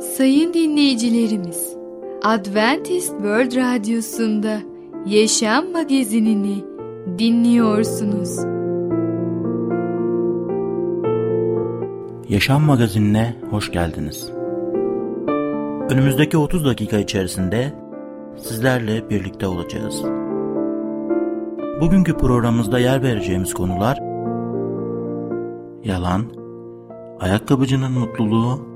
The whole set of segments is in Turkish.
Sayın dinleyicilerimiz, Adventist World Radyosu'nda Yaşam Magazinini dinliyorsunuz. Yaşam Magazinine hoş geldiniz. Önümüzdeki 30 dakika içerisinde sizlerle birlikte olacağız. Bugünkü programımızda yer vereceğimiz konular yalan, ayakkabıcının mutluluğu,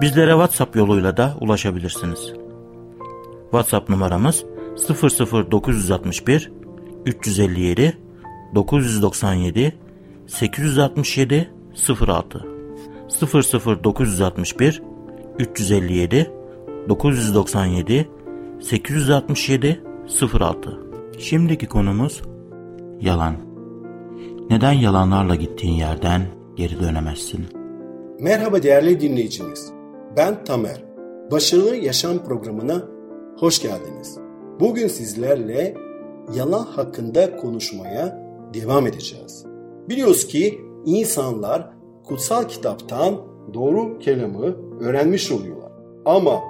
Bizlere WhatsApp yoluyla da ulaşabilirsiniz. WhatsApp numaramız 00961 357 997 867 06 00961 357 997 867 06 Şimdiki konumuz yalan. Neden yalanlarla gittiğin yerden geri dönemezsin? Merhaba değerli dinleyicimiz. Ben Tamer. Başarılı Yaşam programına hoş geldiniz. Bugün sizlerle yalan hakkında konuşmaya devam edeceğiz. Biliyoruz ki insanlar kutsal kitaptan doğru kelamı öğrenmiş oluyorlar. Ama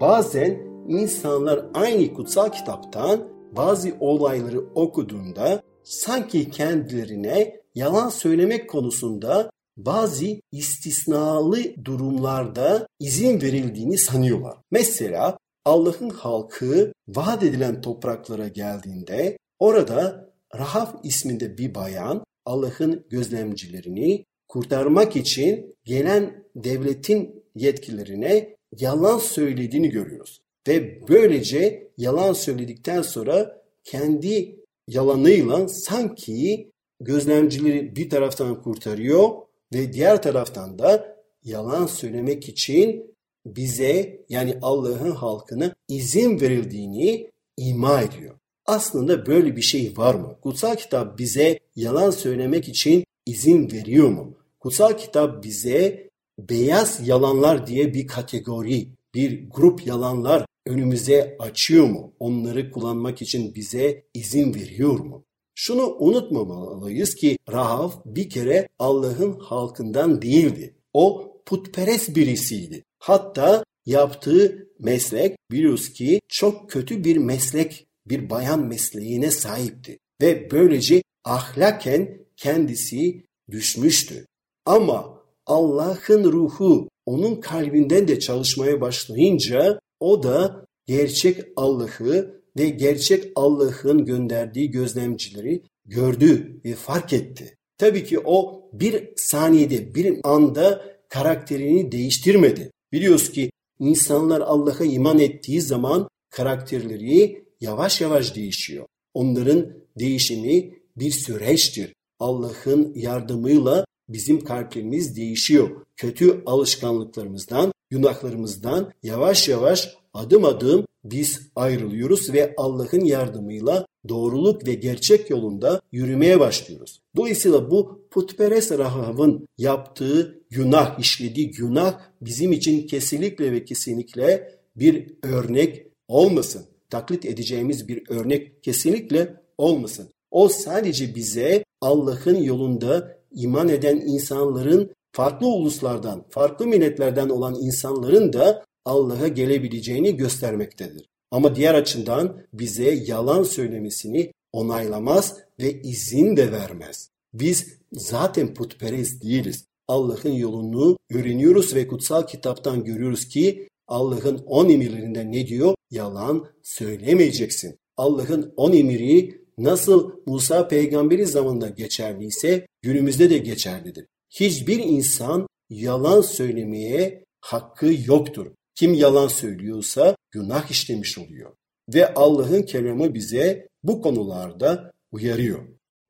bazen insanlar aynı kutsal kitaptan bazı olayları okuduğunda sanki kendilerine yalan söylemek konusunda bazı istisnalı durumlarda izin verildiğini sanıyorlar. Mesela Allah'ın halkı vaat edilen topraklara geldiğinde orada Rahaf isminde bir bayan Allah'ın gözlemcilerini kurtarmak için gelen devletin yetkilerine yalan söylediğini görüyoruz. Ve böylece yalan söyledikten sonra kendi yalanıyla sanki gözlemcileri bir taraftan kurtarıyor ve diğer taraftan da yalan söylemek için bize yani Allah'ın halkına izin verildiğini ima ediyor. Aslında böyle bir şey var mı? Kutsal kitap bize yalan söylemek için izin veriyor mu? Kutsal kitap bize beyaz yalanlar diye bir kategori, bir grup yalanlar önümüze açıyor mu? Onları kullanmak için bize izin veriyor mu? Şunu unutmamalıyız ki Rahav bir kere Allah'ın halkından değildi. O putperest birisiydi. Hatta yaptığı meslek biliyoruz ki çok kötü bir meslek, bir bayan mesleğine sahipti. Ve böylece ahlaken kendisi düşmüştü. Ama Allah'ın ruhu onun kalbinden de çalışmaya başlayınca o da gerçek Allah'ı ve gerçek Allah'ın gönderdiği gözlemcileri gördü ve fark etti. Tabii ki o bir saniyede, bir anda karakterini değiştirmedi. Biliyoruz ki insanlar Allah'a iman ettiği zaman karakterleri yavaş yavaş değişiyor. Onların değişimi bir süreçtir. Allah'ın yardımıyla bizim kalplerimiz değişiyor. Kötü alışkanlıklarımızdan, günahlarımızdan yavaş yavaş adım adım biz ayrılıyoruz ve Allah'ın yardımıyla doğruluk ve gerçek yolunda yürümeye başlıyoruz. Dolayısıyla bu putperest Rahav'ın yaptığı günah, işlediği günah bizim için kesinlikle ve kesinlikle bir örnek olmasın. Taklit edeceğimiz bir örnek kesinlikle olmasın. O sadece bize Allah'ın yolunda iman eden insanların farklı uluslardan, farklı milletlerden olan insanların da Allah'a gelebileceğini göstermektedir. Ama diğer açıdan bize yalan söylemesini onaylamaz ve izin de vermez. Biz zaten putperest değiliz. Allah'ın yolunu öğreniyoruz ve kutsal kitaptan görüyoruz ki Allah'ın on emirlerinde ne diyor? Yalan söylemeyeceksin. Allah'ın on emiri nasıl Musa peygamberi zamanında geçerliyse günümüzde de geçerlidir. Hiçbir insan yalan söylemeye hakkı yoktur. Kim yalan söylüyorsa günah işlemiş oluyor. Ve Allah'ın kelamı bize bu konularda uyarıyor.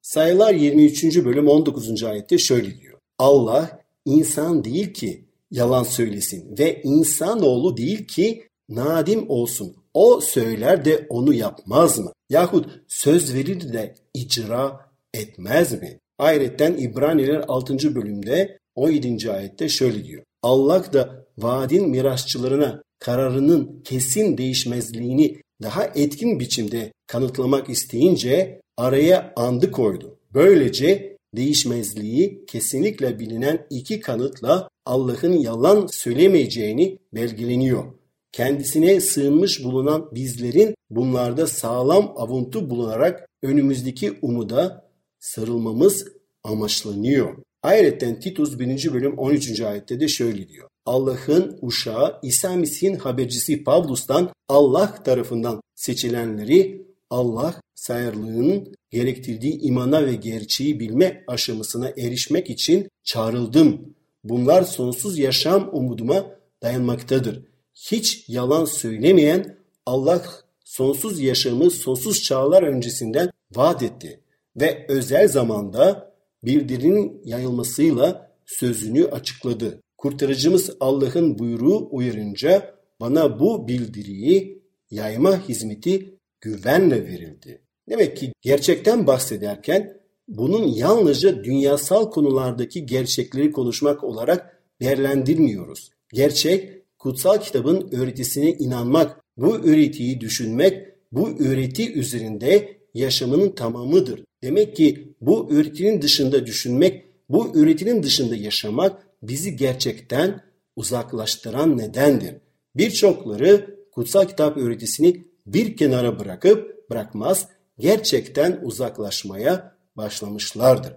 Sayılar 23. bölüm 19. ayette şöyle diyor. Allah insan değil ki yalan söylesin ve insanoğlu değil ki nadim olsun. O söyler de onu yapmaz mı? Yahut söz verir de icra etmez mi? Ayrıca İbraniler 6. bölümde 17. ayette şöyle diyor. Allah da vaadin mirasçılarına kararının kesin değişmezliğini daha etkin biçimde kanıtlamak isteyince araya andı koydu. Böylece değişmezliği kesinlikle bilinen iki kanıtla Allah'ın yalan söylemeyeceğini belgeleniyor. Kendisine sığınmış bulunan bizlerin bunlarda sağlam avuntu bulunarak önümüzdeki umuda sarılmamız amaçlanıyor. Ayrıca Titus 1. bölüm 13. ayette de şöyle diyor. Allah'ın uşağı İsa Mesih'in habercisi Pavlus'tan Allah tarafından seçilenleri Allah sayarlığının gerektirdiği imana ve gerçeği bilme aşamasına erişmek için çağrıldım. Bunlar sonsuz yaşam umuduma dayanmaktadır. Hiç yalan söylemeyen Allah sonsuz yaşamı sonsuz çağlar öncesinden vaat etti ve özel zamanda bildirinin yayılmasıyla sözünü açıkladı. Kurtarıcımız Allah'ın buyruğu uyarınca bana bu bildiriyi yayma hizmeti güvenle verildi. Demek ki gerçekten bahsederken bunun yalnızca dünyasal konulardaki gerçekleri konuşmak olarak değerlendirmiyoruz. Gerçek, kutsal kitabın öğretisine inanmak, bu öğretiyi düşünmek, bu öğreti üzerinde yaşamının tamamıdır. Demek ki bu öğretinin dışında düşünmek, bu öğretinin dışında yaşamak bizi gerçekten uzaklaştıran nedendir. Birçokları kutsal kitap öğretisini bir kenara bırakıp bırakmaz gerçekten uzaklaşmaya başlamışlardır.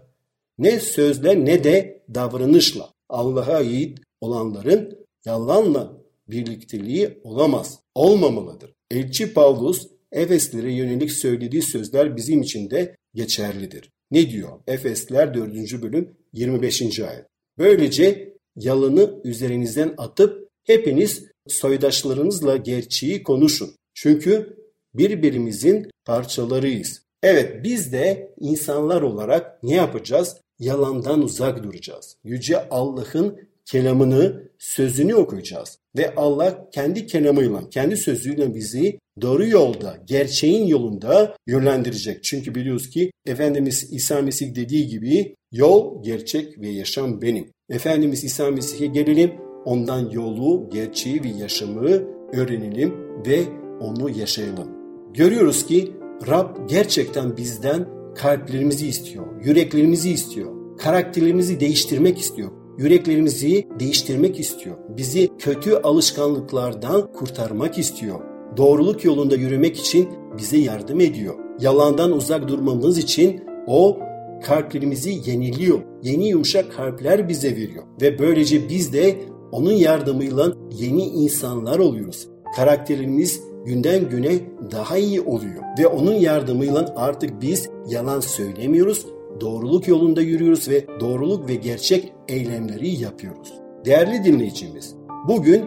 Ne sözle ne de davranışla Allah'a ait olanların yalanla birlikteliği olamaz, olmamalıdır. Elçi Pavlus Efeslere yönelik söylediği sözler bizim için de geçerlidir. Ne diyor? Efesler 4. bölüm 25. ayet. Böylece yalanı üzerinizden atıp hepiniz soydaşlarınızla gerçeği konuşun. Çünkü birbirimizin parçalarıyız. Evet biz de insanlar olarak ne yapacağız? Yalandan uzak duracağız. Yüce Allah'ın kelamını, sözünü okuyacağız. Ve Allah kendi kelamıyla, kendi sözüyle bizi doğru yolda, gerçeğin yolunda yönlendirecek. Çünkü biliyoruz ki Efendimiz İsa Mesih dediği gibi yol, gerçek ve yaşam benim. Efendimiz İsa Mesih'e gelelim, ondan yolu, gerçeği ve yaşamı öğrenelim ve onu yaşayalım. Görüyoruz ki Rab gerçekten bizden kalplerimizi istiyor, yüreklerimizi istiyor, karakterlerimizi değiştirmek istiyor yüreklerimizi değiştirmek istiyor. Bizi kötü alışkanlıklardan kurtarmak istiyor. Doğruluk yolunda yürümek için bize yardım ediyor. Yalandan uzak durmamız için o kalplerimizi yeniliyor. Yeni yumuşak kalpler bize veriyor. Ve böylece biz de onun yardımıyla yeni insanlar oluyoruz. Karakterimiz günden güne daha iyi oluyor. Ve onun yardımıyla artık biz yalan söylemiyoruz, doğruluk yolunda yürüyoruz ve doğruluk ve gerçek eylemleri yapıyoruz. Değerli dinleyicimiz, bugün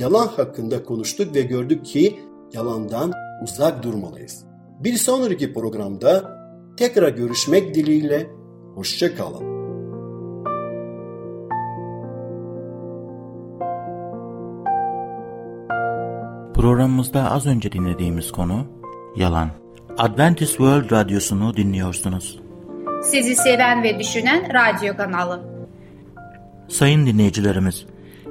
yalan hakkında konuştuk ve gördük ki yalandan uzak durmalıyız. Bir sonraki programda tekrar görüşmek dileğiyle hoşça kalın. Programımızda az önce dinlediğimiz konu yalan. Adventist World Radyosu'nu dinliyorsunuz. Sizi seven ve düşünen radyo kanalı. Sayın dinleyicilerimiz,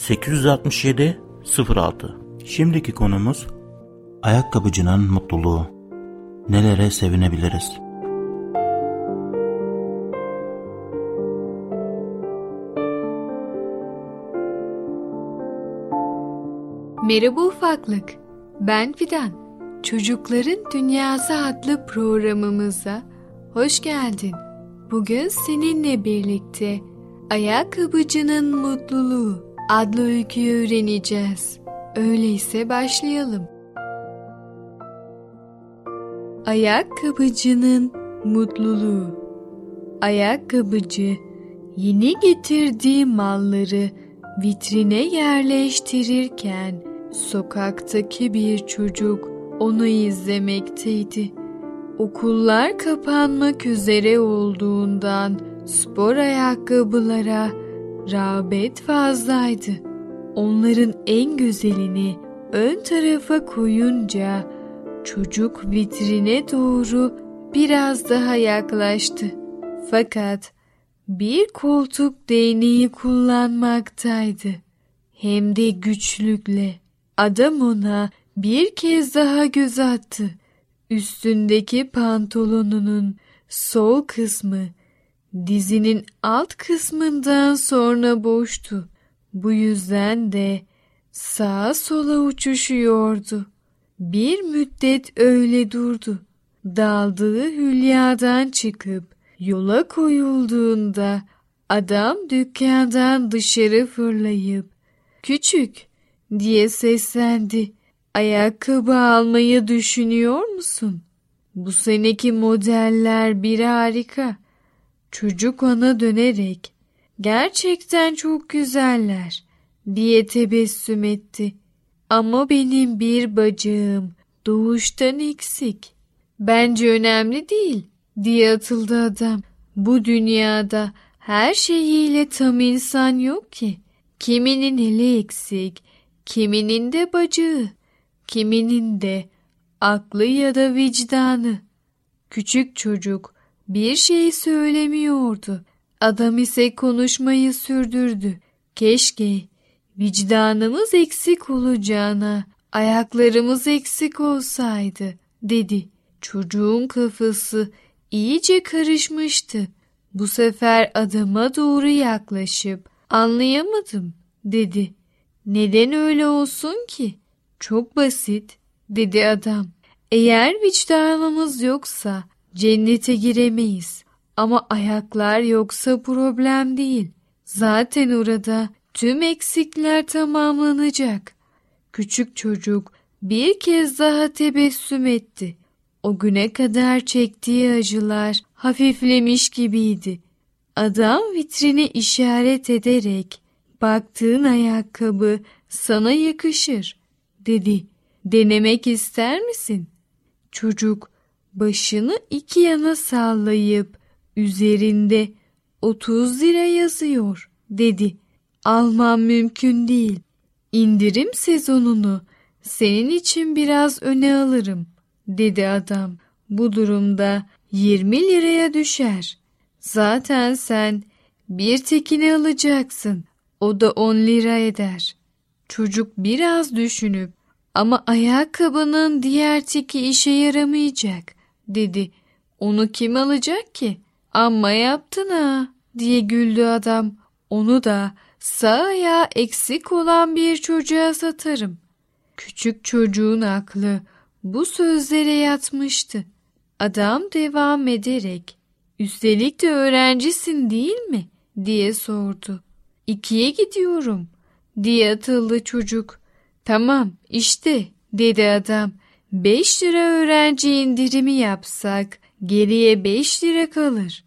867 06 Şimdiki konumuz ayakkabıcının mutluluğu. Nelere sevinebiliriz? Merhaba ufaklık. Ben Fidan. Çocukların Dünyası adlı programımıza hoş geldin. Bugün seninle birlikte Ayakkabıcının Mutluluğu adlı öyküyü öğreneceğiz. Öyleyse başlayalım. Ayakkabıcının Mutluluğu Ayakkabıcı yeni getirdiği malları vitrine yerleştirirken sokaktaki bir çocuk onu izlemekteydi. Okullar kapanmak üzere olduğundan spor ayakkabılara rağbet fazlaydı. Onların en güzelini ön tarafa koyunca çocuk vitrine doğru biraz daha yaklaştı. Fakat bir koltuk değneği kullanmaktaydı. Hem de güçlükle. Adam ona bir kez daha göz attı. Üstündeki pantolonunun sol kısmı dizinin alt kısmından sonra boştu. Bu yüzden de sağa sola uçuşuyordu. Bir müddet öyle durdu. Daldığı hülyadan çıkıp yola koyulduğunda adam dükkandan dışarı fırlayıp küçük diye seslendi. Ayakkabı almayı düşünüyor musun? Bu seneki modeller bir harika. Çocuk ona dönerek gerçekten çok güzeller diye tebessüm etti. Ama benim bir bacağım doğuştan eksik. Bence önemli değil diye atıldı adam. Bu dünyada her şeyiyle tam insan yok ki. Kiminin eli eksik, kiminin de bacağı, kiminin de aklı ya da vicdanı. Küçük çocuk bir şey söylemiyordu. Adam ise konuşmayı sürdürdü. Keşke vicdanımız eksik olacağına ayaklarımız eksik olsaydı dedi. Çocuğun kafası iyice karışmıştı. Bu sefer adama doğru yaklaşıp anlayamadım dedi. Neden öyle olsun ki? Çok basit dedi adam. Eğer vicdanımız yoksa cennete giremeyiz. Ama ayaklar yoksa problem değil. Zaten orada tüm eksikler tamamlanacak. Küçük çocuk bir kez daha tebessüm etti. O güne kadar çektiği acılar hafiflemiş gibiydi. Adam vitrine işaret ederek baktığın ayakkabı sana yakışır dedi. Denemek ister misin? Çocuk başını iki yana sallayıp üzerinde 30 lira yazıyor dedi. Almam mümkün değil. İndirim sezonunu senin için biraz öne alırım dedi adam. Bu durumda 20 liraya düşer. Zaten sen bir tekini alacaksın. O da 10 lira eder. Çocuk biraz düşünüp ama ayakkabının diğer teki işe yaramayacak dedi. Onu kim alacak ki? Amma yaptın ha diye güldü adam. Onu da sağ ayağı eksik olan bir çocuğa satarım. Küçük çocuğun aklı bu sözlere yatmıştı. Adam devam ederek üstelik de öğrencisin değil mi diye sordu. İkiye gidiyorum diye atıldı çocuk. Tamam işte dedi adam. Beş lira öğrenci indirimi yapsak geriye beş lira kalır.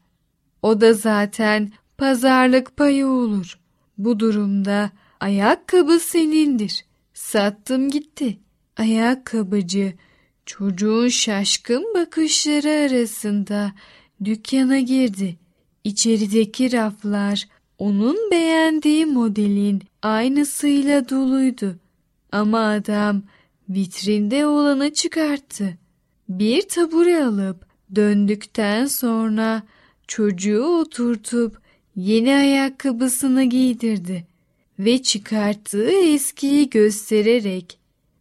O da zaten pazarlık payı olur. Bu durumda ayakkabı senindir. Sattım gitti. Ayakkabıcı çocuğun şaşkın bakışları arasında dükkana girdi. İçerideki raflar onun beğendiği modelin aynısıyla doluydu. Ama adam vitrinde olanı çıkarttı. Bir tabure alıp döndükten sonra çocuğu oturtup yeni ayakkabısını giydirdi ve çıkarttığı eskiyi göstererek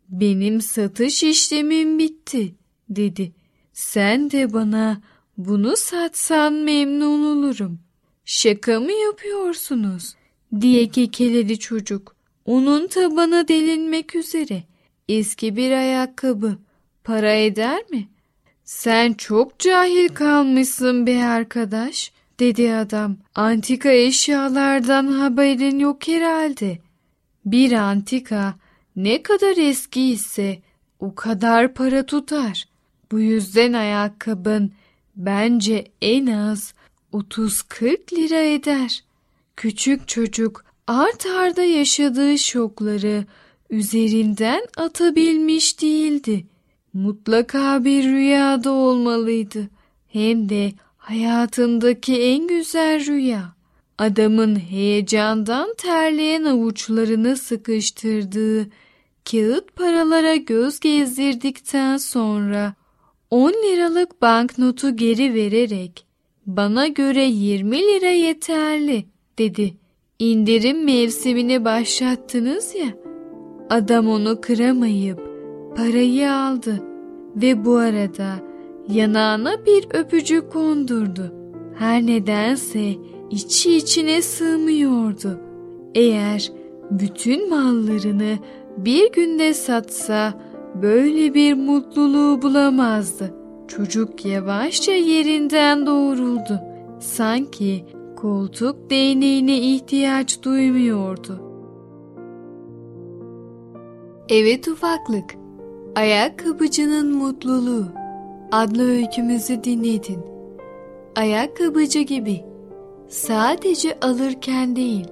benim satış işlemim bitti dedi. Sen de bana bunu satsan memnun olurum. Şaka mı yapıyorsunuz? diye kekeledi çocuk. Onun tabana delinmek üzere. Eski bir ayakkabı. Para eder mi? Sen çok cahil kalmışsın be arkadaş, dedi adam. Antika eşyalardan haberin yok herhalde. Bir antika ne kadar eski ise o kadar para tutar. Bu yüzden ayakkabın bence en az 30-40 lira eder. Küçük çocuk art arda yaşadığı şokları üzerinden atabilmiş değildi. Mutlaka bir rüyada olmalıydı. Hem de hayatındaki en güzel rüya. Adamın heyecandan terleyen avuçlarını sıkıştırdığı kağıt paralara göz gezdirdikten sonra 10 liralık banknotu geri vererek bana göre 20 lira yeterli dedi. İndirim mevsimini başlattınız ya. Adam onu kıramayıp parayı aldı ve bu arada yanağına bir öpücük kondurdu. Her nedense içi içine sığmıyordu. Eğer bütün mallarını bir günde satsa böyle bir mutluluğu bulamazdı. Çocuk yavaşça yerinden doğruldu. Sanki koltuk değneğine ihtiyaç duymuyordu. Evet ufaklık, Ayakkabıcının Mutluluğu adlı öykümüzü dinledin. Ayakkabıcı gibi sadece alırken değil,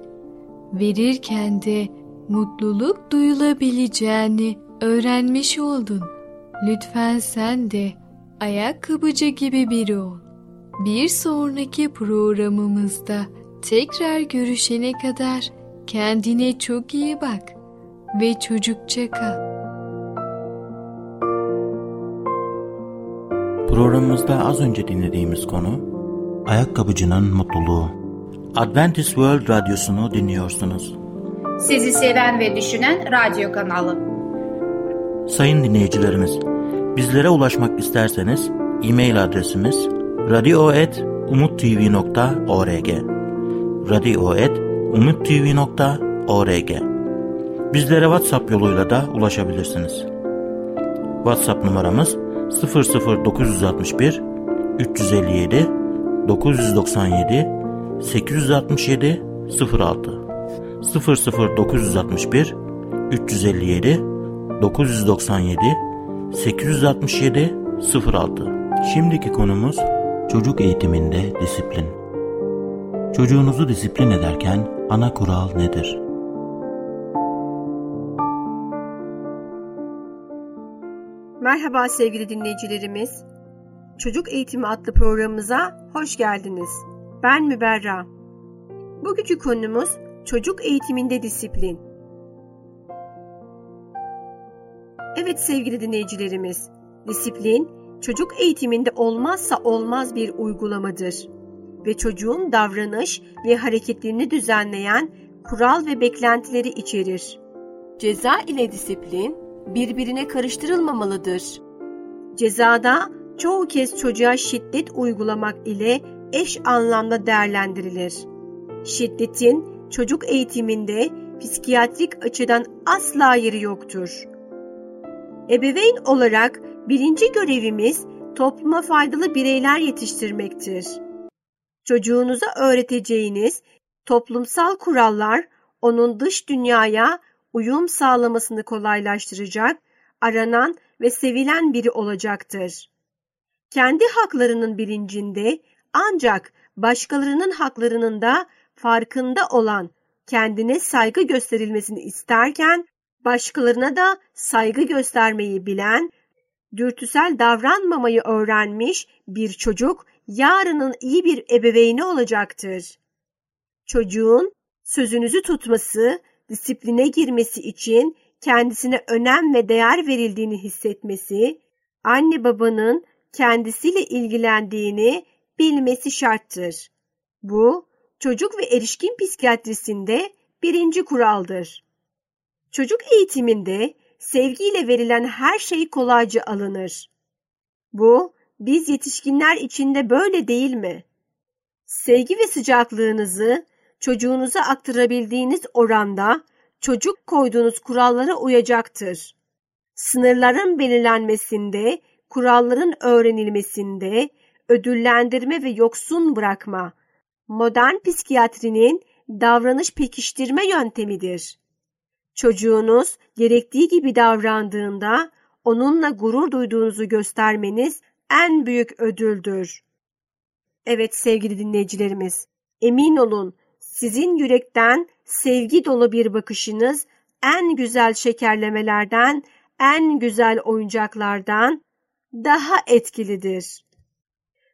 verirken de mutluluk duyulabileceğini öğrenmiş oldun. Lütfen sen de ayakkabıcı gibi biri ol. Bir sonraki programımızda tekrar görüşene kadar kendine çok iyi bak ve çocukça kal. Programımızda az önce dinlediğimiz konu Ayakkabıcının Mutluluğu. Adventist World Radyosu'nu dinliyorsunuz. Sizi seven ve düşünen radyo kanalı. Sayın dinleyicilerimiz, bizlere ulaşmak isterseniz e-mail adresimiz radio.umutv.org radio.umutv.org Bizlere WhatsApp yoluyla da ulaşabilirsiniz. WhatsApp numaramız 00961 357 997 867 06 00961 357 997 867 06 Şimdiki konumuz çocuk eğitiminde disiplin. Çocuğunuzu disiplin ederken ana kural nedir? Merhaba sevgili dinleyicilerimiz. Çocuk Eğitimi adlı programımıza hoş geldiniz. Ben Müberra. Bugünkü konumuz çocuk eğitiminde disiplin. Evet sevgili dinleyicilerimiz, disiplin çocuk eğitiminde olmazsa olmaz bir uygulamadır ve çocuğun davranış ve hareketlerini düzenleyen kural ve beklentileri içerir. Ceza ile disiplin birbirine karıştırılmamalıdır. Cezada çoğu kez çocuğa şiddet uygulamak ile eş anlamda değerlendirilir. Şiddetin çocuk eğitiminde psikiyatrik açıdan asla yeri yoktur. Ebeveyn olarak birinci görevimiz topluma faydalı bireyler yetiştirmektir. Çocuğunuza öğreteceğiniz toplumsal kurallar onun dış dünyaya uyum sağlamasını kolaylaştıracak, aranan ve sevilen biri olacaktır. Kendi haklarının bilincinde ancak başkalarının haklarının da farkında olan kendine saygı gösterilmesini isterken başkalarına da saygı göstermeyi bilen, dürtüsel davranmamayı öğrenmiş bir çocuk yarının iyi bir ebeveyni olacaktır. Çocuğun sözünüzü tutması, disipline girmesi için kendisine önem ve değer verildiğini hissetmesi, anne babanın kendisiyle ilgilendiğini bilmesi şarttır. Bu, çocuk ve erişkin psikiyatrisinde birinci kuraldır. Çocuk eğitiminde sevgiyle verilen her şey kolayca alınır. Bu, biz yetişkinler içinde böyle değil mi? Sevgi ve sıcaklığınızı çocuğunuza aktarabildiğiniz oranda çocuk koyduğunuz kurallara uyacaktır. Sınırların belirlenmesinde, kuralların öğrenilmesinde, ödüllendirme ve yoksun bırakma, modern psikiyatrinin davranış pekiştirme yöntemidir. Çocuğunuz gerektiği gibi davrandığında onunla gurur duyduğunuzu göstermeniz en büyük ödüldür. Evet sevgili dinleyicilerimiz, emin olun sizin yürekten sevgi dolu bir bakışınız en güzel şekerlemelerden, en güzel oyuncaklardan daha etkilidir.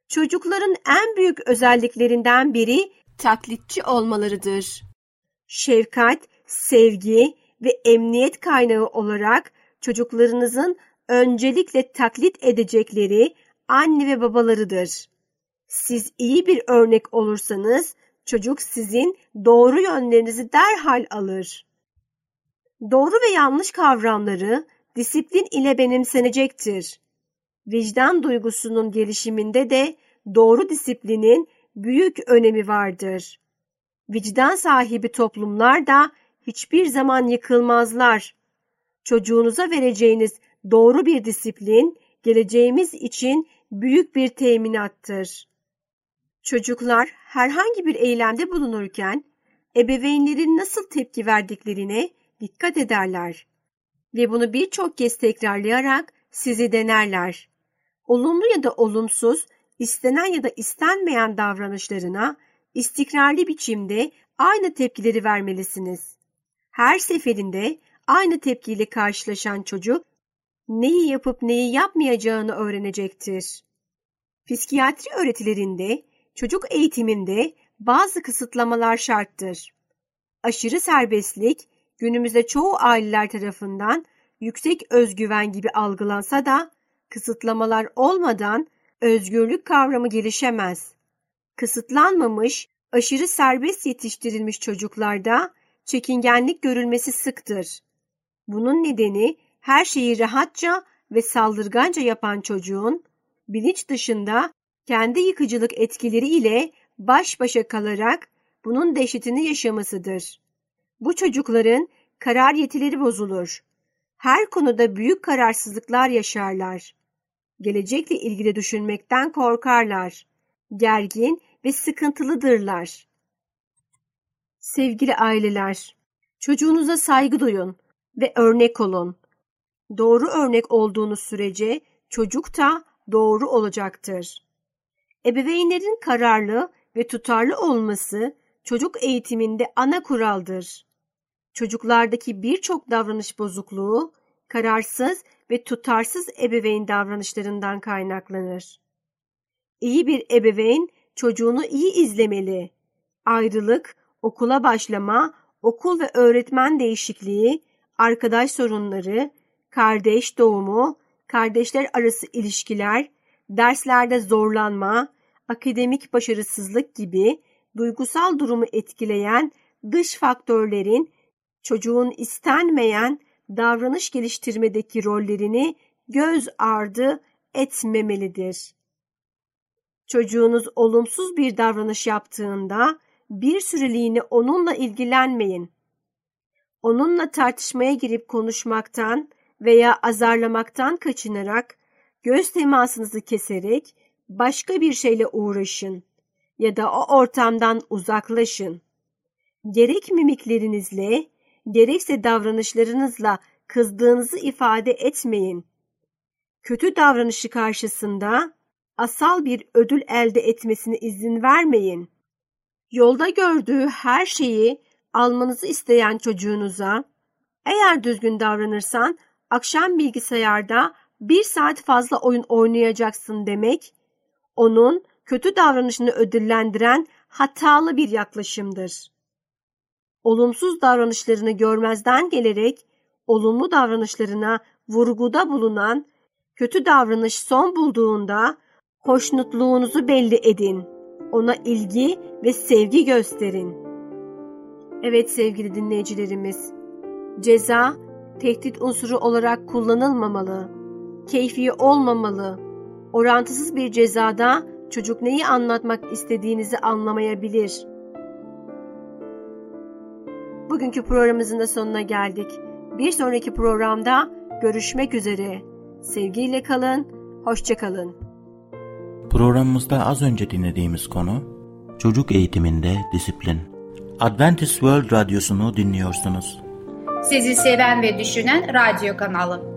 Çocukların en büyük özelliklerinden biri taklitçi olmalarıdır. Şefkat, sevgi ve emniyet kaynağı olarak çocuklarınızın öncelikle taklit edecekleri anne ve babalarıdır. Siz iyi bir örnek olursanız çocuk sizin doğru yönlerinizi derhal alır. Doğru ve yanlış kavramları disiplin ile benimsenecektir. Vicdan duygusunun gelişiminde de doğru disiplinin büyük önemi vardır. Vicdan sahibi toplumlar da hiçbir zaman yıkılmazlar. Çocuğunuza vereceğiniz doğru bir disiplin geleceğimiz için büyük bir teminattır. Çocuklar herhangi bir eylemde bulunurken ebeveynlerin nasıl tepki verdiklerine dikkat ederler ve bunu birçok kez tekrarlayarak sizi denerler. Olumlu ya da olumsuz, istenen ya da istenmeyen davranışlarına istikrarlı biçimde aynı tepkileri vermelisiniz. Her seferinde aynı tepkiyle karşılaşan çocuk neyi yapıp neyi yapmayacağını öğrenecektir. Psikiyatri öğretilerinde, çocuk eğitiminde bazı kısıtlamalar şarttır. Aşırı serbestlik günümüzde çoğu aileler tarafından yüksek özgüven gibi algılansa da kısıtlamalar olmadan özgürlük kavramı gelişemez. Kısıtlanmamış, aşırı serbest yetiştirilmiş çocuklarda çekingenlik görülmesi sıktır. Bunun nedeni her şeyi rahatça ve saldırganca yapan çocuğun bilinç dışında kendi yıkıcılık etkileri ile baş başa kalarak bunun dehşetini yaşamasıdır. Bu çocukların karar yetileri bozulur. Her konuda büyük kararsızlıklar yaşarlar. Gelecekle ilgili düşünmekten korkarlar. Gergin ve sıkıntılıdırlar. Sevgili aileler, çocuğunuza saygı duyun ve örnek olun. Doğru örnek olduğunuz sürece çocuk da doğru olacaktır. Ebeveynlerin kararlı ve tutarlı olması çocuk eğitiminde ana kuraldır. Çocuklardaki birçok davranış bozukluğu kararsız ve tutarsız ebeveyn davranışlarından kaynaklanır. İyi bir ebeveyn çocuğunu iyi izlemeli. Ayrılık, okula başlama, okul ve öğretmen değişikliği, arkadaş sorunları, kardeş doğumu, kardeşler arası ilişkiler, derslerde zorlanma, akademik başarısızlık gibi duygusal durumu etkileyen dış faktörlerin çocuğun istenmeyen davranış geliştirmedeki rollerini göz ardı etmemelidir. Çocuğunuz olumsuz bir davranış yaptığında bir süreliğine onunla ilgilenmeyin. Onunla tartışmaya girip konuşmaktan veya azarlamaktan kaçınarak göz temasınızı keserek başka bir şeyle uğraşın ya da o ortamdan uzaklaşın. Gerek mimiklerinizle, gerekse davranışlarınızla kızdığınızı ifade etmeyin. Kötü davranışı karşısında asal bir ödül elde etmesine izin vermeyin. Yolda gördüğü her şeyi almanızı isteyen çocuğunuza, eğer düzgün davranırsan akşam bilgisayarda bir saat fazla oyun oynayacaksın demek, onun kötü davranışını ödüllendiren hatalı bir yaklaşımdır. Olumsuz davranışlarını görmezden gelerek olumlu davranışlarına vurguda bulunan kötü davranış son bulduğunda hoşnutluğunuzu belli edin. Ona ilgi ve sevgi gösterin. Evet sevgili dinleyicilerimiz, ceza tehdit unsuru olarak kullanılmamalı, keyfi olmamalı. Orantısız bir cezada çocuk neyi anlatmak istediğinizi anlamayabilir. Bugünkü programımızın da sonuna geldik. Bir sonraki programda görüşmek üzere. Sevgiyle kalın, hoşçakalın. Programımızda az önce dinlediğimiz konu Çocuk eğitiminde disiplin. Adventist World Radyosu'nu dinliyorsunuz. Sizi seven ve düşünen radyo kanalı.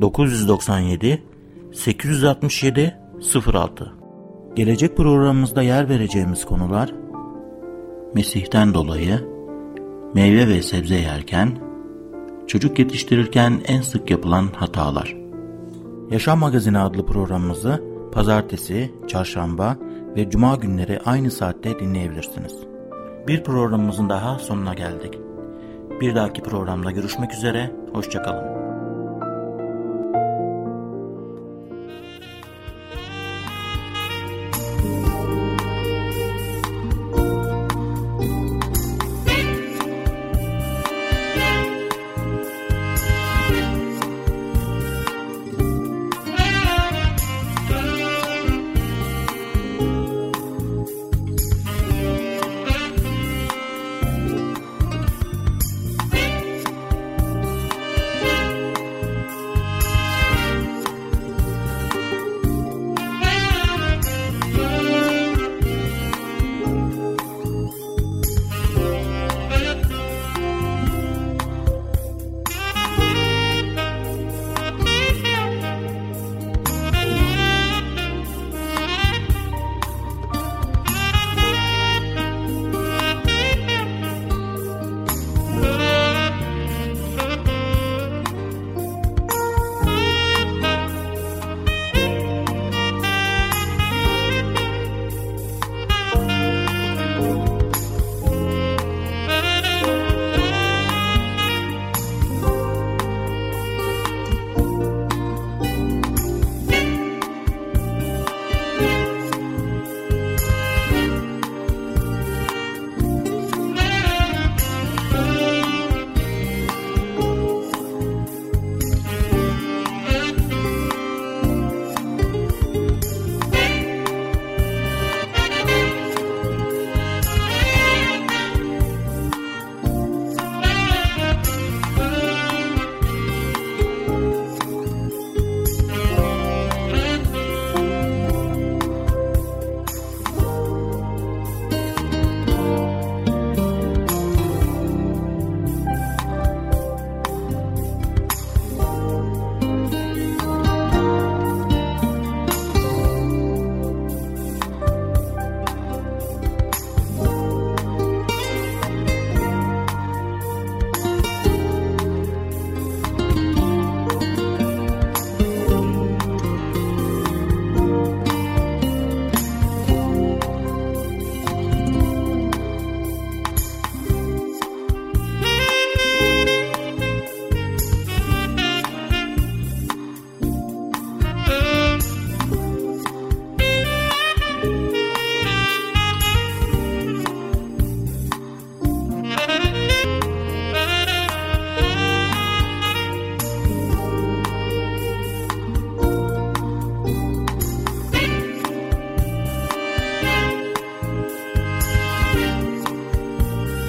997 867 06 Gelecek programımızda yer vereceğimiz konular Mesih'ten dolayı meyve ve sebze yerken çocuk yetiştirirken en sık yapılan hatalar. Yaşam Magazini adlı programımızı pazartesi, çarşamba ve cuma günleri aynı saatte dinleyebilirsiniz. Bir programımızın daha sonuna geldik. Bir dahaki programda görüşmek üzere, hoşçakalın.